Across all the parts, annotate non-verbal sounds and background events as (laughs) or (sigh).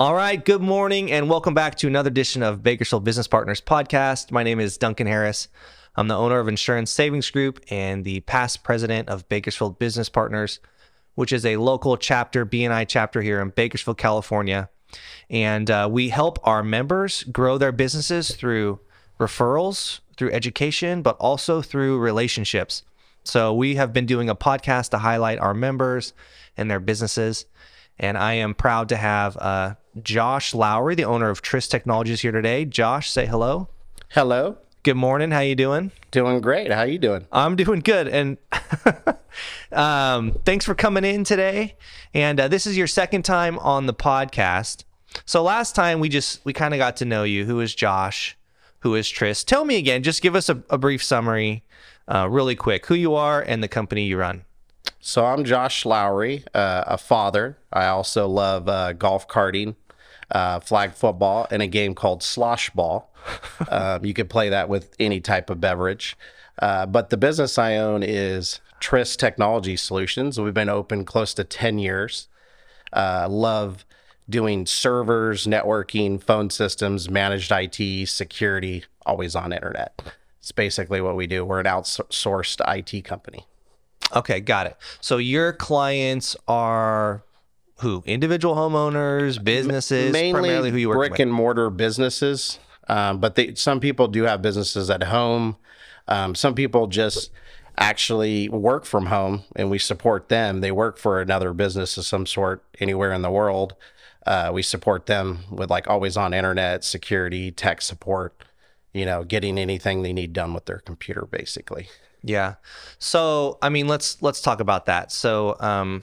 All right, good morning and welcome back to another edition of Bakersfield Business Partners podcast. My name is Duncan Harris. I'm the owner of Insurance Savings Group and the past president of Bakersfield Business Partners, which is a local chapter, BNI chapter here in Bakersfield, California. And uh, we help our members grow their businesses through referrals, through education, but also through relationships. So we have been doing a podcast to highlight our members and their businesses. And I am proud to have uh, Josh Lowrey, the owner of Tris Technologies, here today. Josh, say hello. Hello. Good morning. How you doing? Doing great. How you doing? I'm doing good. And (laughs) um, thanks for coming in today. And uh, this is your second time on the podcast. So last time we just we kind of got to know you. Who is Josh? Who is Tris? Tell me again. Just give us a, a brief summary, uh, really quick. Who you are and the company you run. So I'm Josh Lowrey, uh, a father. I also love uh, golf karting, uh, flag football, and a game called slosh ball. (laughs) um, you could play that with any type of beverage. Uh, but the business I own is Tris Technology Solutions. We've been open close to 10 years. Uh, love doing servers, networking, phone systems, managed IT, security, always on internet. It's basically what we do. We're an outsourced IT company. Okay, got it. So your clients are who? Individual homeowners, businesses, mainly primarily who you work brick with. and mortar businesses. Um, but they, some people do have businesses at home. Um, some people just actually work from home, and we support them. They work for another business of some sort anywhere in the world. Uh, we support them with like always on internet security, tech support. You know, getting anything they need done with their computer, basically. Yeah. So, I mean, let's let's talk about that. So, um,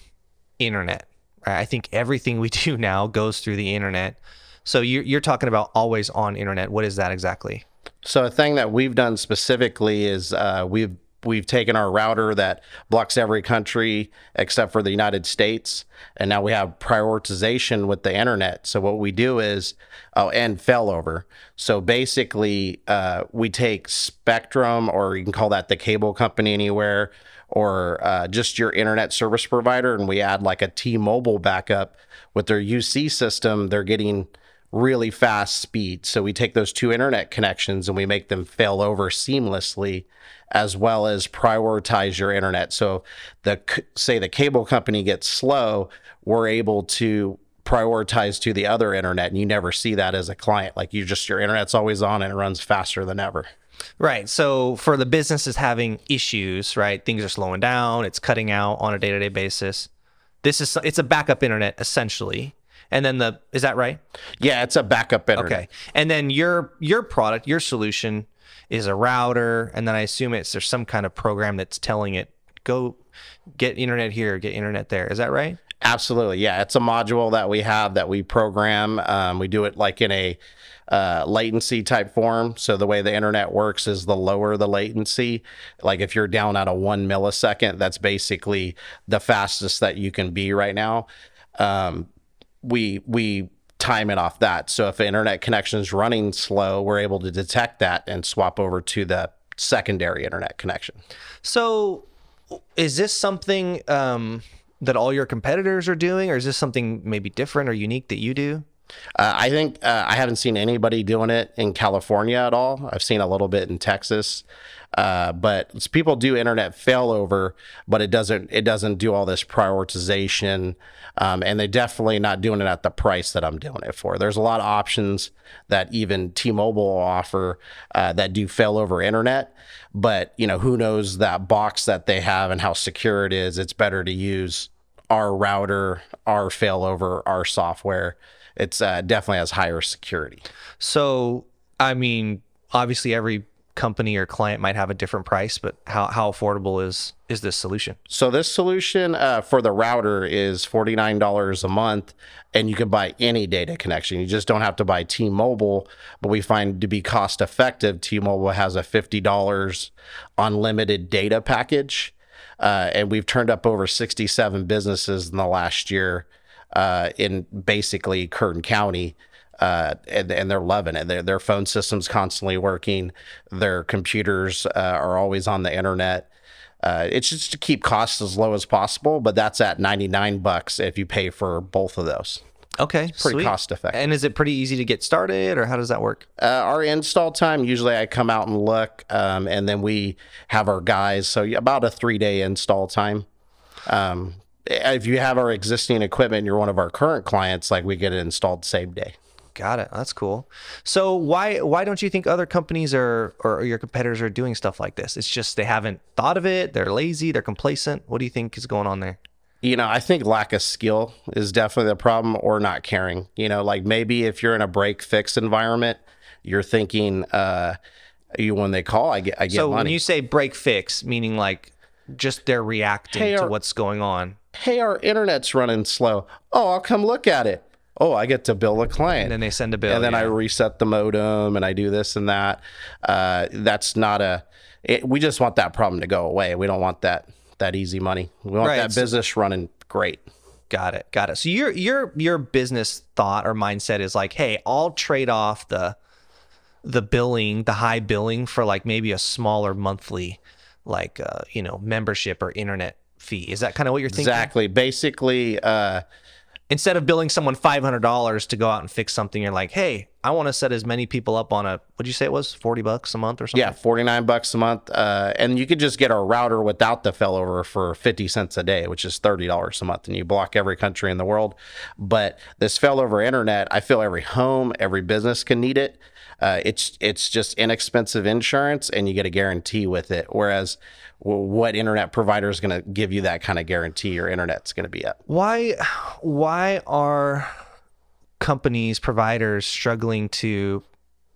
internet. Right? I think everything we (laughs) do now goes through the internet. So you're you're talking about always on internet. What is that exactly? So a thing that we've done specifically is uh, we've we've taken our router that blocks every country except for the United States, and now we have prioritization with the internet. So what we do is, oh, and failover. So basically, uh, we take Spectrum, or you can call that the cable company anywhere, or uh, just your internet service provider, and we add like a T-Mobile backup with their UC system. They're getting really fast speed. So we take those two internet connections and we make them fail over seamlessly as well as prioritize your internet. So the say the cable company gets slow, we're able to prioritize to the other internet and you never see that as a client. Like you just your internet's always on and it runs faster than ever. Right. So for the businesses having issues, right? Things are slowing down, it's cutting out on a day-to-day basis. This is it's a backup internet essentially and then the is that right? Yeah, it's a backup internet. Okay, and then your your product, your solution is a router, and then I assume it's there's some kind of program that's telling it go get internet here, get internet there. Is that right? Absolutely, yeah. It's a module that we have that we program. Um, we do it like in a uh, latency type form. So the way the internet works is the lower the latency. Like if you're down at a one millisecond, that's basically the fastest that you can be right now. Um, we we time it off that. So if internet connection is running slow, we're able to detect that and swap over to the secondary internet connection. So is this something um, that all your competitors are doing, or is this something maybe different or unique that you do? Uh, I think uh, I haven't seen anybody doing it in California at all. I've seen a little bit in Texas, uh, but people do internet failover, but it doesn't it doesn't do all this prioritization, um, and they're definitely not doing it at the price that I'm doing it for. There's a lot of options that even T-Mobile will offer uh, that do failover internet, but you know who knows that box that they have and how secure it is. It's better to use our router, our failover, our software it's uh, definitely has higher security. So, I mean, obviously every company or client might have a different price, but how, how affordable is is this solution? So this solution uh, for the router is forty nine dollars a month, and you can buy any data connection. You just don't have to buy T-Mobile. But we find to be cost effective, T-Mobile has a fifty dollars unlimited data package, uh, and we've turned up over sixty seven businesses in the last year uh, in basically Kern County. Uh, and, and they're loving it. Their, their phone system's constantly working. Their computers uh, are always on the internet. Uh, it's just to keep costs as low as possible, but that's at 99 bucks if you pay for both of those. Okay, Pretty sweet. cost effective. And is it pretty easy to get started, or how does that work? Uh, our install time usually I come out and look, um, and then we have our guys. So about a three day install time. Um, if you have our existing equipment, and you're one of our current clients, like we get it installed same day. Got it. That's cool. So why why don't you think other companies are or your competitors are doing stuff like this? It's just they haven't thought of it. They're lazy. They're complacent. What do you think is going on there? You know, I think lack of skill is definitely the problem, or not caring. You know, like maybe if you're in a break fix environment, you're thinking, uh, you when they call, I get I get So when you say break fix, meaning like just they're reacting Hey, to what's going on, hey, our internet's running slow. Oh, I'll come look at it. Oh, I get to bill a client. and then they send a bill. and then I reset the modem and I do this and that. Uh, that's not a. It, we just want that problem to go away. We don't want that that easy money. We want Right, that business running great. Got it. Got it. So your your your business thought or mindset is like, hey, I'll trade off the the billing, the high billing for like maybe a smaller monthly, like uh, you know, membership or internet fee. Is that kind of what you're thinking? Exactly. Basically, uh, Instead of billing someone five hundred dollars to go out and fix something, you're like, hey, I want to set as many people up on a. What'd you say it was? Forty bucks a month or something? yeah, forty nine bucks a month, uh, and you could just get a router without the failover for fifty cents a day, which is thirty dollars a month, and you block every country in the world. But this failover internet, I feel every home, every business can need it. Uh, it's it's just inexpensive insurance, and you get a guarantee with it. Whereas, what internet provider is going to give you that kind of guarantee? Your internet's going to be up. why why are companies providers struggling to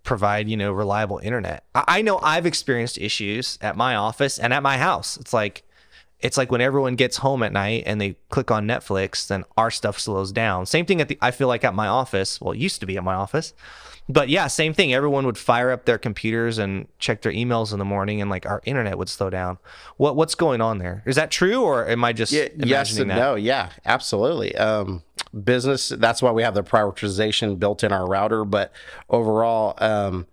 provide you know reliable internet I, I know i've experienced issues at my office and at my house it's like it's like when everyone gets home at night and they click on netflix then our stuff slows down same thing at the i feel like at my office well it used to be at my office but yeah same thing everyone would fire up their computers and check their emails in the morning and like our internet would slow down what what's going on there is that true or am i just Yeah, yes and that no. Yeah, absolutely. Um, business. That's why we have the prioritization built in our router. But overall, um,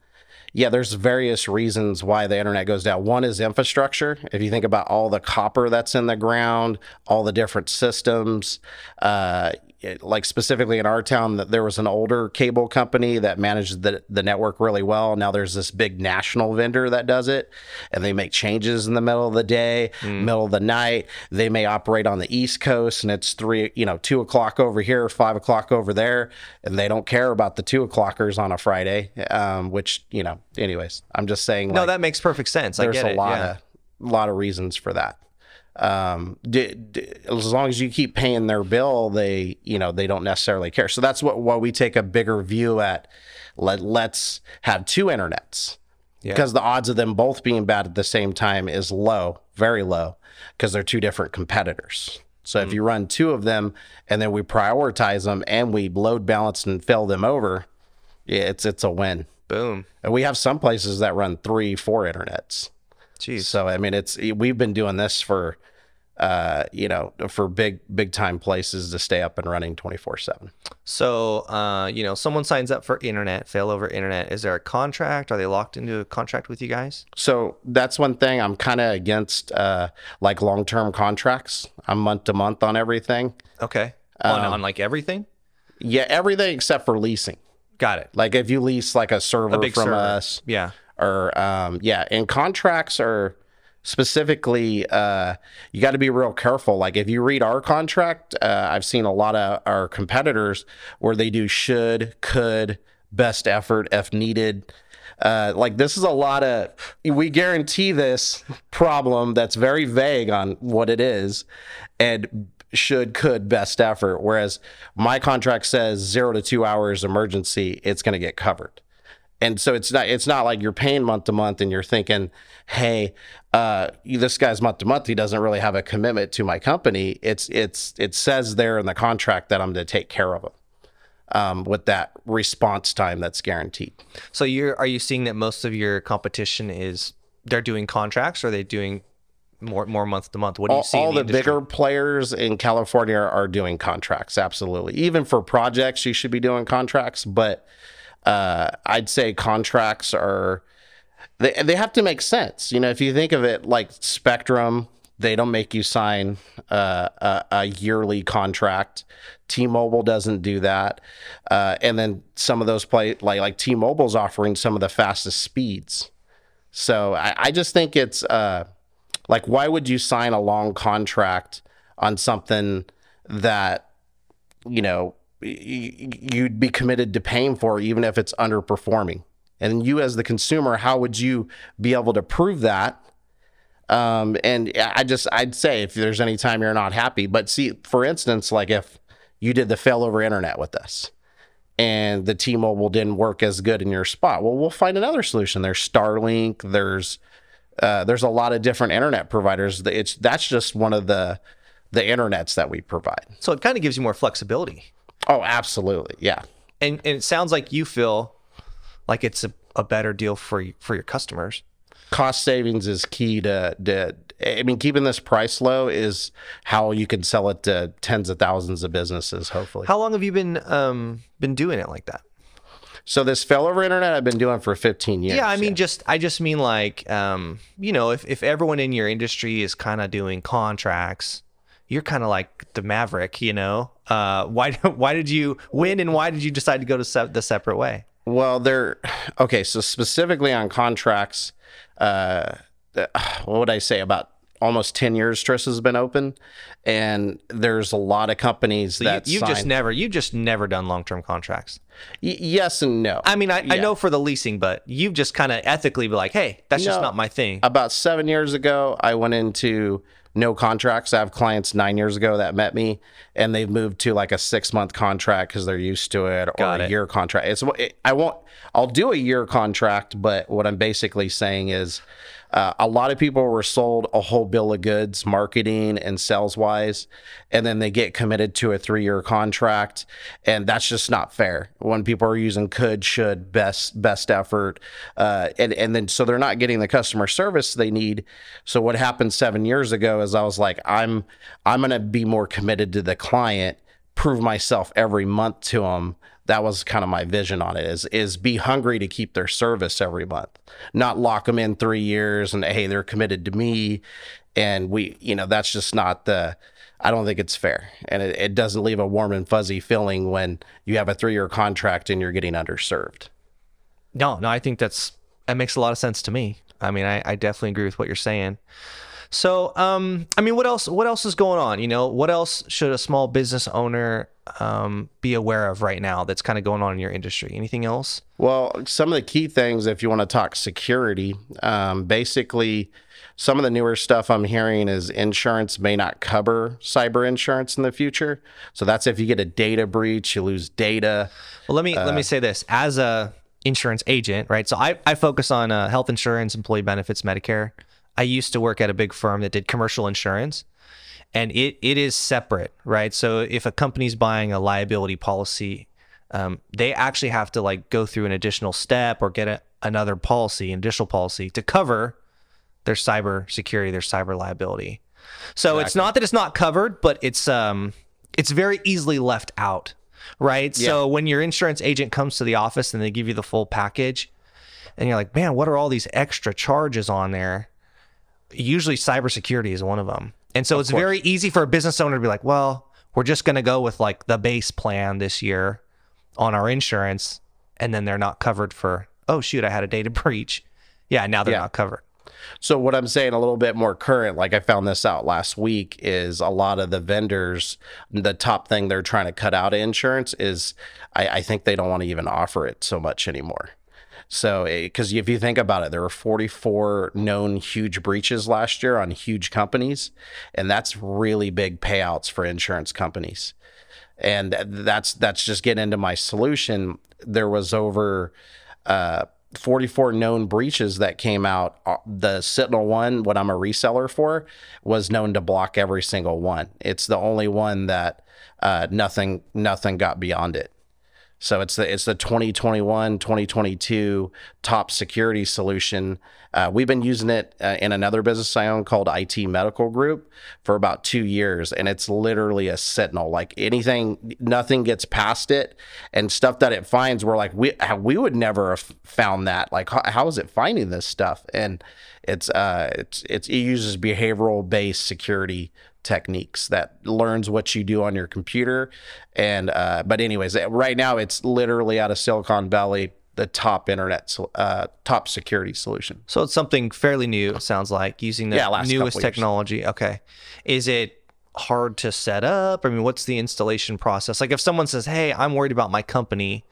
yeah, there's various reasons why the internet goes down. One is infrastructure. If you think about all the copper that's in the ground, all the different systems, uh, it- like specifically in our town, that there was an older cable company that managed the, the network really well. Now there's this big national vendor that does it, and they make changes in the middle of the day, middle of the night. They may operate on the East Coast, and it's three, you know, two o'clock over here, five o'clock over there, and they don't care about the two o'clockers on a Friday. Um, which you know, anyways, I'm just saying. no like, that makes perfect sense i there's get a lot yeah. of lot of reasons for that. Um, d- d- as long as you keep paying their bill, they you know they don't necessarily care. So that's what why we take a bigger view at. Let let's have two internets Yeah. because the odds of them both being bad at the same time is low, very low, because they're two different competitors. So if you run two of them and then we prioritize them and we load balance and fill them over, yeah, it's it's a win. boom And we have some places that run three, four internets. Jeez. So I mean, it's we've been doing this for, uh, you know, for big big time places to stay up and running twenty four seven. So, uh, you know, someone signs up for internet, failover internet. Is there a contract? Are they locked into a contract with you guys? So that's one thing I'm kind of against, uh, like long term contracts. I'm month to month on everything. Okay. On, on like everything? Yeah, everything except for leasing. Got it. Like if you lease like a server A from server. us, Yeah. or um, yeah, and contracts are specifically uh, you got to be real careful. Like if you read our contract, uh, I've seen a lot of our competitors where they do should, could, best effort if needed. Uh, like this is a lot of we guarantee this problem that's very vague on what it is and should could best effort whereas my contract says zero to two hours emergency it's going to get covered and so it's not it's not like you're paying month to month and you're thinking hey uh this guy's month to month he doesn't really have a commitment to my company it's it's it says there in the contract that i'm going to take care of him um, with that response time that's guaranteed So you're are you seeing that most of your competition is they're doing contracts or are they doing more more month to month? What do you all, see? all the, industry? bigger players in California are doing contracts. Absolutely. Even for projects, you should be doing contracts. But uh, I'd say contracts are they they have to make sense. You know, if you think of it like Spectrum, they don't make you sign uh, a, a, yearly contract. T-Mobile doesn't do that, uh, and then some of those play like like T-Mobile's offering some of the fastest speeds. So I, I just think it's uh, like why would you sign a long contract on something that you know you'd be committed to paying for even if it's underperforming. And you as the consumer how would you be able to prove that? Um, and i just i'd say if there's any time you're not happy but see for instance like if you did the failover internet with us and the t-mobile didn't work as good in your spot well we'll find another solution. There's starlink there's uh, there's a lot of different internet providers. It's that's just one of the the internets that we provide. So it kind of gives you more flexibility Oh, absolutely. Yeah. And and it sounds like you feel like it's a, a better deal for for your customers. Cost savings is key to, to I mean, keeping this price low is how you can sell it to tens of thousands of businesses. Hopefully. How long have you been um, been doing it like that? So this failover internet I've been doing for 15 years. Yeah, I mean, yeah. just I just mean like, um, you know, if if everyone in your industry is kind of doing contracts, you're kind of like the maverick, you know. Uh, why (laughs) why did you win, and why did you decide to go to se- the separate way? Well, they're (sighs) okay. So specifically on contracts, uh, (sighs) what would I say about almost 10 years Tris has been open and there's a lot of companies so that you, have just never you've just never done long-term contracts y- yes and no i mean i, yeah. I know for the leasing but you've just kind of ethically be like hey that's no, just not my thing about seven years ago i went into no contracts. I have clients nine years ago that met me and they've moved to like a six month contract because they're used to it or Got a it. year contract. It's I won't. I'll do a year contract, but what I'm basically saying is uh, a lot of people were sold a whole bill of goods, marketing and sales wise, and then they get committed to a three year contract, and that's just not fair. When people are using could, should, best, best effort, uh, and and then so they're not getting the customer service they need. So what happened seven years ago is I was like, I'm I'm gonna be more committed to the client, prove myself every month to them that was kind of my vision on it is is be hungry to keep their service every month not lock them in three years and hey they're committed to me. And we you know that's just not the i don't think it's fair. And it, it doesn't leave a warm and fuzzy feeling when you have a three-year contract and you're getting underserved. No no i think that's that makes a lot of sense to me. I mean i, I definitely agree with what you're saying so, um, I mean, what else? What else is going on? You know, what else should a small business owner um, be aware of right now that's kind of going on in your industry? Anything else? Well, some of the key things, if you want to talk security, um, basically, some of the newer stuff I'm hearing is insurance may not cover cyber insurance in the future. So that's if you get a data breach, you lose data. Well, let me uh, let me uh, say this as a insurance agent, right? So I, I focus on uh, health insurance, employee benefits, Medicare. I used to work at a big firm that did commercial insurance and it, it is separate, right? So if a company's buying a liability policy, um, they actually have to like go through an additional step or get a, another policy, an additional policy to cover their cyber security, their cyber liability. So exactly. it's not that it's not covered, but it's um it's very easily left out, right? Yeah. So when your insurance agent comes to the office and they give you the full package, and you're like, man, what are all these extra charges on there? Usually cybersecurity is one of them. And so of it's course. very easy for a business owner to be like, well, we're just going to go with like the base plan this year on our insurance. And then they're not covered for, oh, shoot, I had a data (laughs) breach. Yeah, now they're yeah. not covered. So what I'm saying a little bit more current, like I found this out last week, is a lot of the vendors, the top thing they're trying to cut out of insurance is I, I think they don't want to even offer it so much anymore. So, because if you think about it, there were 44 known huge breaches last year on huge companies, and that's really big payouts for insurance companies. And that's that's just getting into my solution. There was over uh, 44 known breaches that came out. Uh, the SentinelOne, what I'm a reseller for, was known to block every single one. It's the only one that uh, nothing nothing got beyond it. So it's the it's the 2021 2022 top security solution. Uh, we've been using it uh, in another business I own called IT Medical Group for about two years, and it's literally a sentinel. Like anything, nothing gets past it, and stuff that it finds, we're like we we would never have found that. Like how, how is it finding this stuff? And It's uh, it's it's it uses behavioral based security techniques that learns what you do on your computer, and uh, but anyways, right now it's literally out of Silicon Valley, the top internet uh, top security solution. So it's something fairly new. It sounds like using the Yeah, newest technology. Okay, is it hard to set up? I mean, what's the installation process? Like if someone says, "Hey, I'm worried about my company,"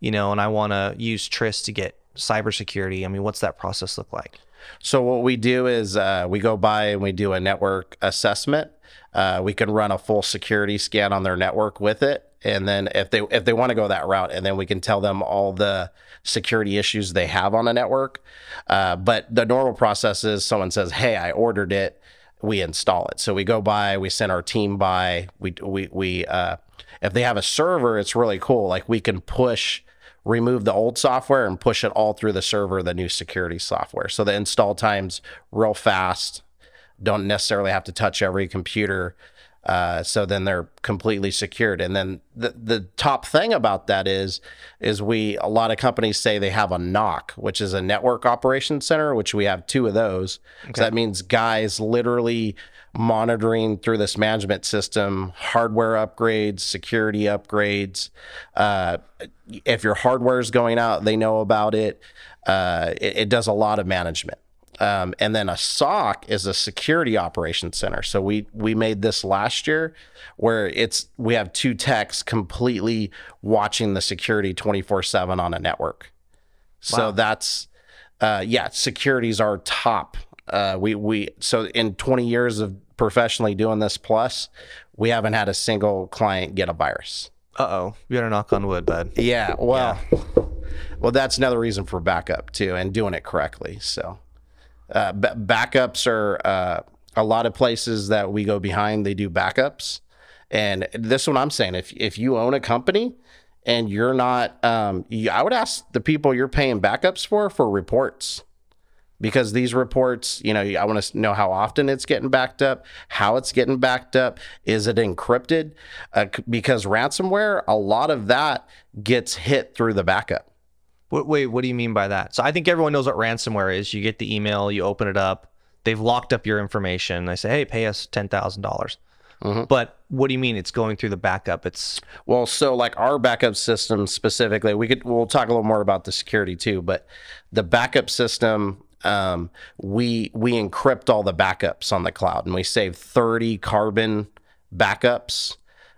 you know, and I want to use Tris to get cybersecurity. I mean, what's that process look like? So what we do is uh, we go by and we do a network assessment. Uh, we can run a full security scan on their network with it, and then if they if they want to go that route, and then we can tell them all the security issues they have on a network. Uh, but the normal process is someone says, "Hey, I ordered it." We install it. So we go by, we send our team by. We we we uh, if they have a server, it's really cool. Like we can push remove the old software and push it all through the server, the new security software. So the install time's real fast. Don't necessarily have to touch every computer. Uh, so then they're completely secured. And then the the top thing about that is is we a lot of companies say they have a NOC, which is a network operations center, which we have two of those. So that means guys literally monitoring through this management system, hardware upgrades, security upgrades. Uh, if your hardware is going out, they know about it. Uh, it. It does a lot of management. Um, and then a SOC is a security operations center. So we we made this last year, where it's we have two techs completely watching the security twenty four seven on a network. So that's uh, yeah, security is our top. Uh, we we so in twenty years of professionally doing this plus, we haven't had a single client get a virus. Uh oh, you better knock on wood, bud. Yeah, well, well, that's another reason for backup too, and doing it correctly. So, uh, b- backups are uh, a lot of places that we go behind. They do backups, and this is what I'm saying. If if you own a company and you're not, um, you, I would ask the people you're paying backups for for reports because these reports, you know, I want to know how often it's getting backed up, how it's getting backed up, is it encrypted? Uh, because ransomware, a lot of that gets hit through the backup. Wait, wait, what do you mean by that? So I think everyone knows what ransomware is. You get the email, you open it up, they've locked up your information. They say, "Hey, pay us ten thousand dollars. But what do you mean it's going through the backup? It's Well, so like our backup system specifically, we could we'll talk a little more about the security too, but the backup system um, we we encrypt all the backups on the cloud and we save 30 carbon backups.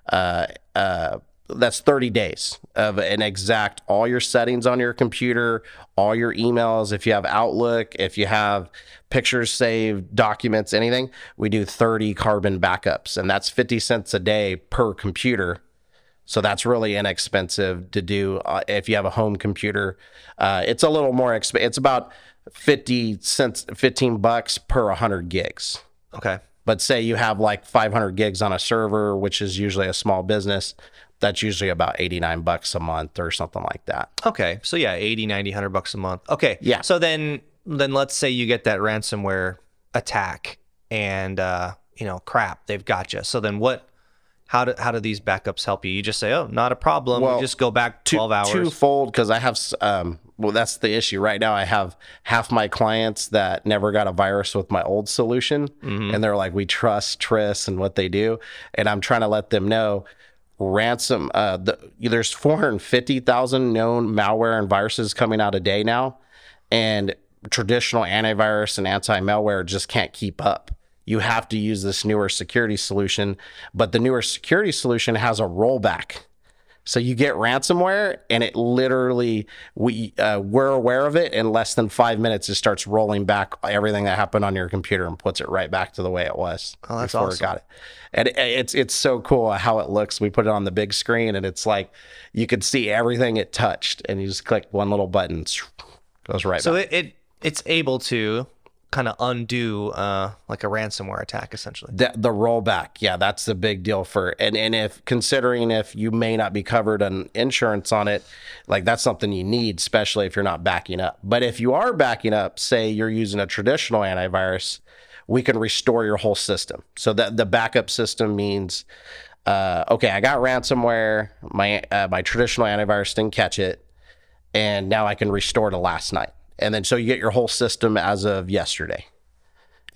Uh, uh, that's 30 days of an exact all your settings on your computer, all your emails. If you have Outlook, if you have pictures saved, documents, anything, we do 30 carbon backups, and that's 50 cents a day per computer. So that's really inexpensive to do uh, if you have a home computer. Uh, it's a little more exp- It's about 50 cents, 15 bucks per 100 gigs. okay. But say you have like 500 gigs on a server, which is usually a small business, that's usually about 89 bucks a month or something like that. Okay. So yeah, 80, 90, 100 bucks a month. Okay. Yeah. So then then let's say you get that ransomware attack and uh, you know, crap, they've got you. So then what how do how do these backups help you? You just say, "Oh, not a problem." Well, you just go back 12 hours. Twofold because I have, um, well, that's the issue right now. I have half my clients that never got a virus with my old solution, Mm-hmm. and they're like, we trust Tris and what they do, and I'm trying to let them know. Ransom, uh, the, there's 450,000 known malware and viruses coming out a day now, and traditional antivirus and anti-malware just can't keep up. You have to use this newer security solution, but the newer security solution has a rollback. So you get ransomware, and it literally we uh, we're aware of it in less than five minutes. It starts rolling back everything that happened on your computer and puts it right back to the way it was Oh, that's before awesome. it got it. And it, it's it's so cool how it looks. We put it on the big screen, and it's like you could see everything it touched, and you just click one little button, (sniffs) goes right so back. it, it it's able to kind of undo uh like a ransomware attack essentially. The, the rollback, yeah, that's the big deal for and and if considering if you may not be covered on insurance on it, like that's something you need, especially if you're not backing up. But if you are backing up, say you're using a traditional antivirus, we can restore your whole system. So that the backup system means, uh, okay, I got ransomware, my uh, my traditional antivirus didn't catch it, and now I can restore to last night. And then so you get your whole system as of yesterday,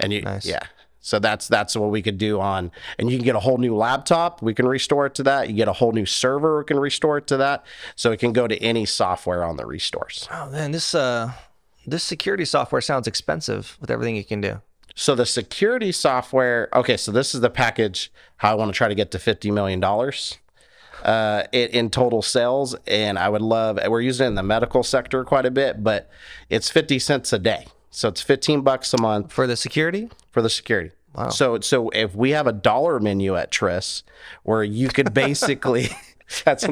and you Nice. yeah. So that's that's what we could do on, and you can get a whole new laptop. We can restore it to that. You get a whole new server. We can restore it to that. So it can go to any software on the restores. Oh man, this uh, this security software sounds expensive with everything you can do. So the security software. Okay, so this is the package. How I want to try to get to fifty million dollars uh, in, in total sales, and I would love. We're using it in the medical sector quite a bit, but it's fifty cents a day. So it's fifteen bucks a month For the security? for the security. Wow. So so if we have a dollar menu at Tris, where you could (laughs) basically. (laughs) That's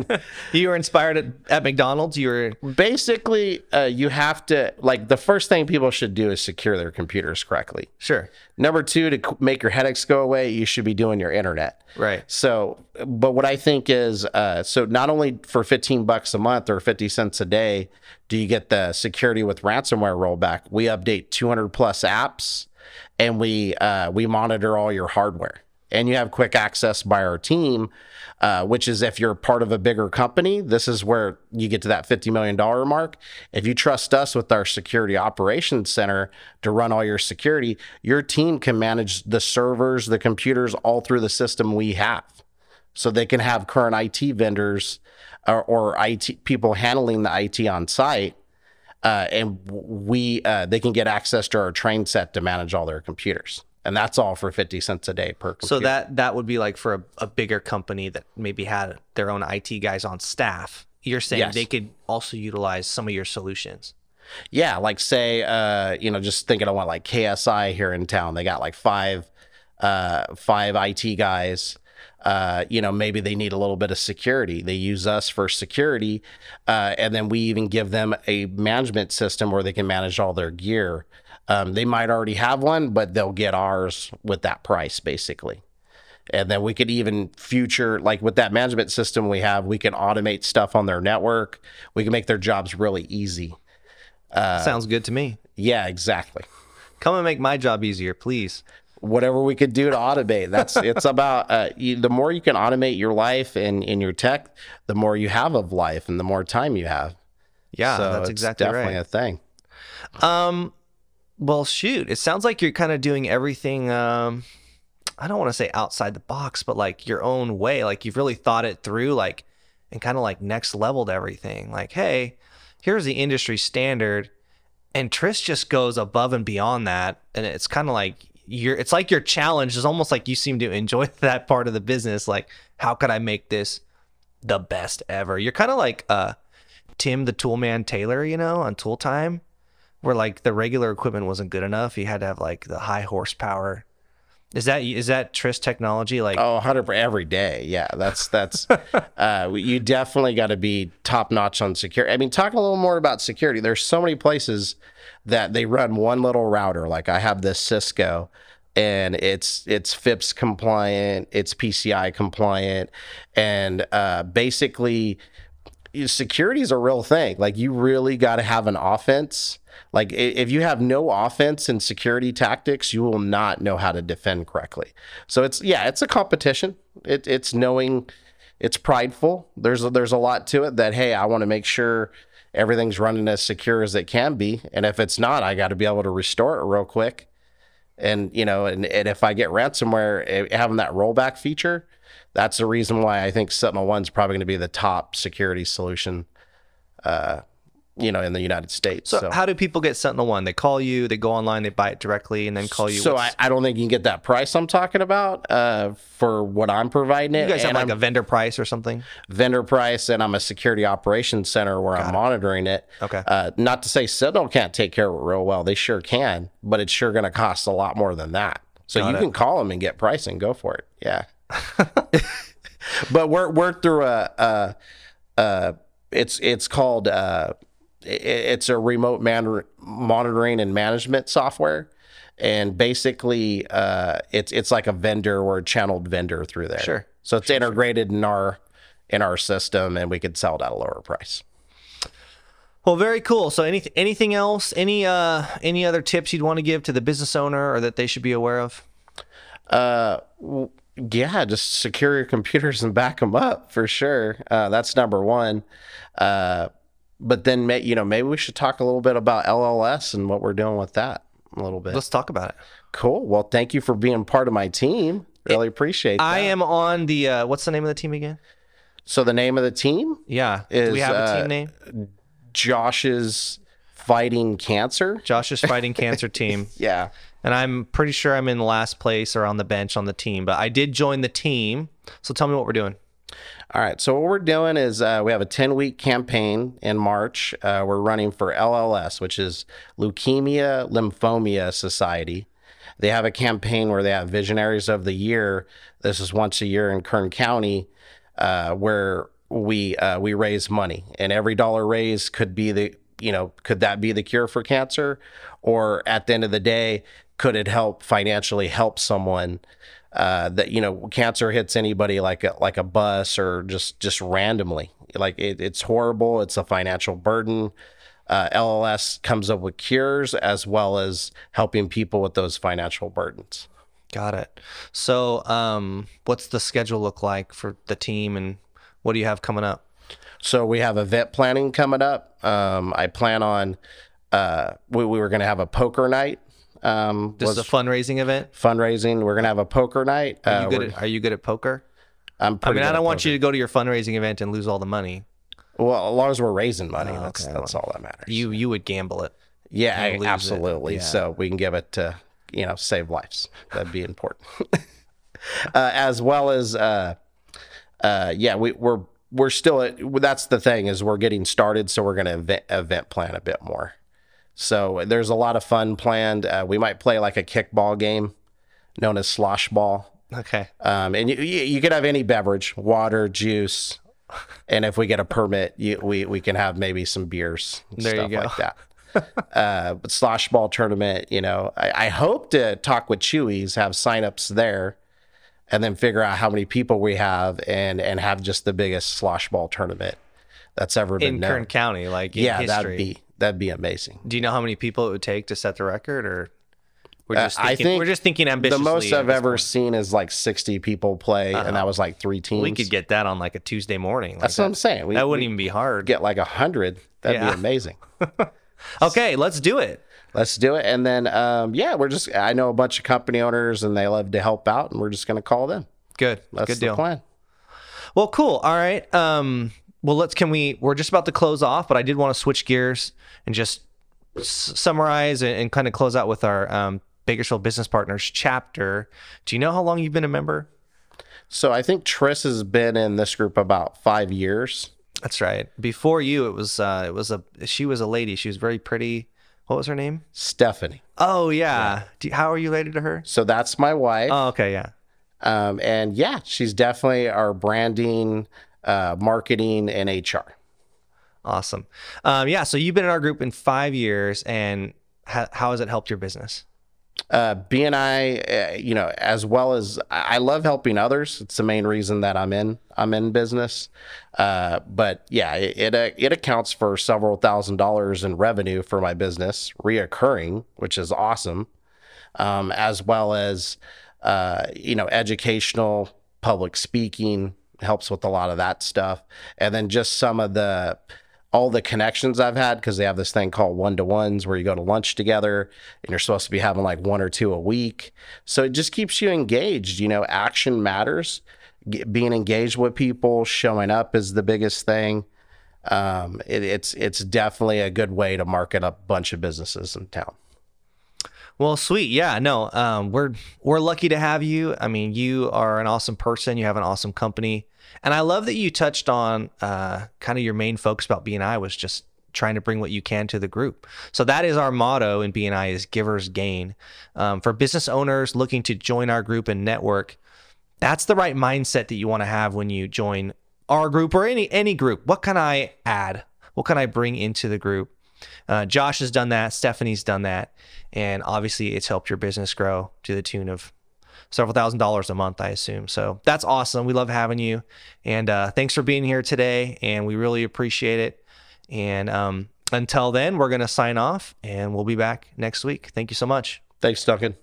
You were inspired at, at McDonald's. You were basically uh, you have to like the first thing people should do is secure their computers correctly. sure, Number two, to make your headaches go away, you should be doing your internet. right? So, but what I think is, uh, so not only for 15 bucks a month or 50 cents a day do you get the security with ransomware rollback, we update 200 plus apps and we, uh, we monitor all your hardware. And you have quick access by our team, uh, which is if you're part of a bigger company, this is where you get to that $50 million mark. If you trust us with our security operations center to run all your security, your team can manage the servers, the computers, all through the system we have. So they can have current IT vendors or, or IT people handling the IT on site. Uh, and we uh, they can get access to our train set to manage all their computers, and that's all for fifty cents a day per. Computer. So that that would be like for a, a bigger company that maybe had their own IT guys on staff. You're saying Yes. they could also utilize some of your solutions. Yeah, like say, uh, you know, just thinking of one like KSI here in town. They got like five, uh, five IT guys. Uh, you know, maybe they need a little bit of security. They use us for security, uh, and then we even give them a management system where they can manage all their gear. Um, they might already have one, but they'll get ours with that price, basically. And then we could even future, like with that management system we have, we can automate stuff on their network. We can make their jobs really easy. Uh, Sounds good to me. Yeah, exactly. Come and make my job easier, please. Whatever we could do to automate. That's (laughs) it's about uh, you, the more you can automate your life and in your tech, the more you have of life and the more time you have. Yeah, so that's exactly definitely right. a thing. Um, well, shoot, it sounds like you're kind of doing everything. Um, I don't want to say outside the box, but like your own way. Like you've really thought it through, like, and kind of like next leveled everything. Like, hey, here's the industry standard, and Tris just goes above and beyond that, and it's kind of like you're. It's like your challenge is almost like you seem to enjoy (laughs) that part of the business. Like, how could I make this the best ever? You're kind of like uh, Tim the Toolman Taylor, you know, on Tool Time where like the regular equipment wasn't good enough. You had to have like the high horsepower. Is that is that Tris technology? Like Oh, 100 every day. Yeah, that's that's (laughs) uh, you definitely got to be top notch on security. I mean, talk a little more about security. There's so many places that they run one little router. Like I have this Cisco and it's it's FIPS compliant, it's PCI compliant, and uh, basically security is a real thing. Like you really got to have an offense. Like if you have no offense in security tactics, you will not know how to defend correctly. So it's yeah, it's a competition. It, it's knowing, it's prideful. There's a, there's a lot to it that hey, I want to make sure everything's running as secure as it can be, and if it's not, I got to be able to restore it real quick. And you know, and, and if I get ransomware, eh, having that rollback feature, that's the reason why I think SentinelOne's probably going to be the top security solution, uh, you know, in the United States. so, how do people get SentinelOne? They call you, they go online, they buy it directly, and then call you. So I, I don't think you can get that price I'm talking about uh, for what I'm providing it. you guys have like I'm a vendor price or something. vendor price, and I'm a security operations center where I'm monitoring it. Okay. Uh, not to say Sentinel can't take care of it real well. They sure can, but it's sure going to cost a lot more than that. So Got you it. can call them and get pricing. Go for it. Yeah. (laughs) but we're we're through a, a, a it's it's called uh, it's a remote man- monitoring and management software. And basically, uh, it's it's like a vendor or a channeled vendor through there. Sure. So it's integrated in our in our system, and we could sell it at a lower price. Well, very cool. So, anything anything else? Any uh any other tips you'd want to give to the business owner or that they should be aware of? Uh, w- yeah, just secure your computers and back them up for sure. Uh, that's number one. Uh, but then may, you know maybe we should talk a little bit about LLS and what we're doing with that a little bit. Let's talk about it. Cool. Well, thank you for being part of my team. Really appreciate that. I am on the uh, what's the name of the team again? So the name of the team Yeah. Is, Do we have a uh, team name? Josh's Fighting Cancer. Josh's Fighting Cancer (laughs) Team. Yeah. And I'm pretty sure I'm in last place or on the bench on the team, but I did join the team. So tell me what we're doing. All right. So what we're doing is uh, we have a 10 week campaign in March. Uh, we're running for LLS, which is Leukemia Lymphoma Society. They have a campaign where they have Visionaries of the Year. This is once a year in Kern County, uh, where we uh, we raise money, and every dollar raised could be the you know could that be the cure for cancer, or at the end of the day, could it help financially help someone? Uh, that you know cancer hits anybody like a like a bus or just just randomly. Like it, it's horrible. It's a financial burden. Uh, lls comes up with cures as well as helping people with those financial burdens. Got it. So, um, what's the schedule look like for the team, and what do you have coming up? so we have event planning coming up. Um, i plan on uh, we, we were going to have a poker night um, This was is a fundraising event. fundraising we're going to have a poker night Are uh, you good? At, are you good at poker? i'm I mean, I don't want poker. you to go to your fundraising event and lose all the money. well as long as we're raising money that's okay. that's all that matters You you would gamble it. Yeah, I- lose it. absolutely. Yeah. So we can give it to you know save lives. That'd be important. (laughs) uh, as well as uh, uh, yeah, we, we're we're still at, that's the thing is we're getting started, so we're going to event, event plan a bit more. So there's a lot of fun planned. Uh, we might play like a kickball game known as slosh ball. Okay. Um, and you, you, you could have any beverage, water, juice, and if we get a permit, you, we we can have maybe some beers, and There you stuff go. like that. (laughs) uh, but slosh ball tournament, you know, I, I hope to talk with Chewies, have signups there, and then figure out how many people we have, and and have just the biggest slosh ball tournament that's ever been In known. Kern County, like in yeah, history. that'd be that'd be amazing. Do you know how many people it would take to set the record, or we're Uh, just I thinking, think we're just thinking The most I've ever point. seen is like 60 people play, and that was like three teams. We could get that on like a Tuesday morning. Like That's that, what I'm saying. We, that wouldn't even be hard. get like a hundred. That'd Yeah. be amazing. (laughs) Okay, let's do it. Let's do it. And then, um, yeah, we're just, I know a bunch of company owners and they love to help out, and we're just going to call them. Good. That's Good the deal. plan. Well, cool. All right. Um, well, let's. Can we? We're just about to close off, but I did want to switch gears and just s- summarize and, and kind of close out with our um, Bakersfield Business Partners chapter. Do you know how long you've been a member? So I think Tris has been in this group about five years. That's right. Before you, it was uh, it was a she was a lady. She was very pretty. What was her name? Stephanie. Oh yeah. You- how are you related to her? So that's my wife. Oh okay, yeah. Um, and yeah, she's definitely our branding, uh, marketing, and HR. Awesome. Um, yeah. So you've been in our group in five years, and ha- how has it helped your business? uh, BNI, uh, you know, as well as I love helping others. It's the main reason that I'm in I'm in business. Uh, but yeah, it it, uh, it accounts for several thousand dollars in revenue for my business, reoccurring, which is awesome. Um, as well as uh, you know, educational, public speaking helps with a lot of that stuff, and then just some of the all the connections I've had because they have this thing called one to ones where you go to lunch together and you're supposed to be having like one or two a week. So it just keeps you engaged. You know, action matters. Being engaged with people, showing up is the biggest thing. Um, it, it's it's definitely a good way to market a bunch of businesses in town. Well, sweet. Yeah, no, um, we're we're lucky to have you. I mean, you are an awesome person. You have an awesome company, and I love that you touched on uh, kind of your main focus about BNI was just trying to bring what you can to the group. So that is our motto in BNI is givers gain. Um, for business owners looking to join our group and network, that's the right mindset that you want to have when you join our group or any any group. What can I add? What can I bring into the group? Uh, Josh has done that. Stephanie's done that, and obviously, it's helped your business grow to the tune of several thousand dollars a month, I assume. So that's awesome. We love having you, and uh, thanks for being here today. And we really appreciate it. And um, until then, we're gonna sign off, and we'll be back next week. Thank you so much. Thanks, Duncan.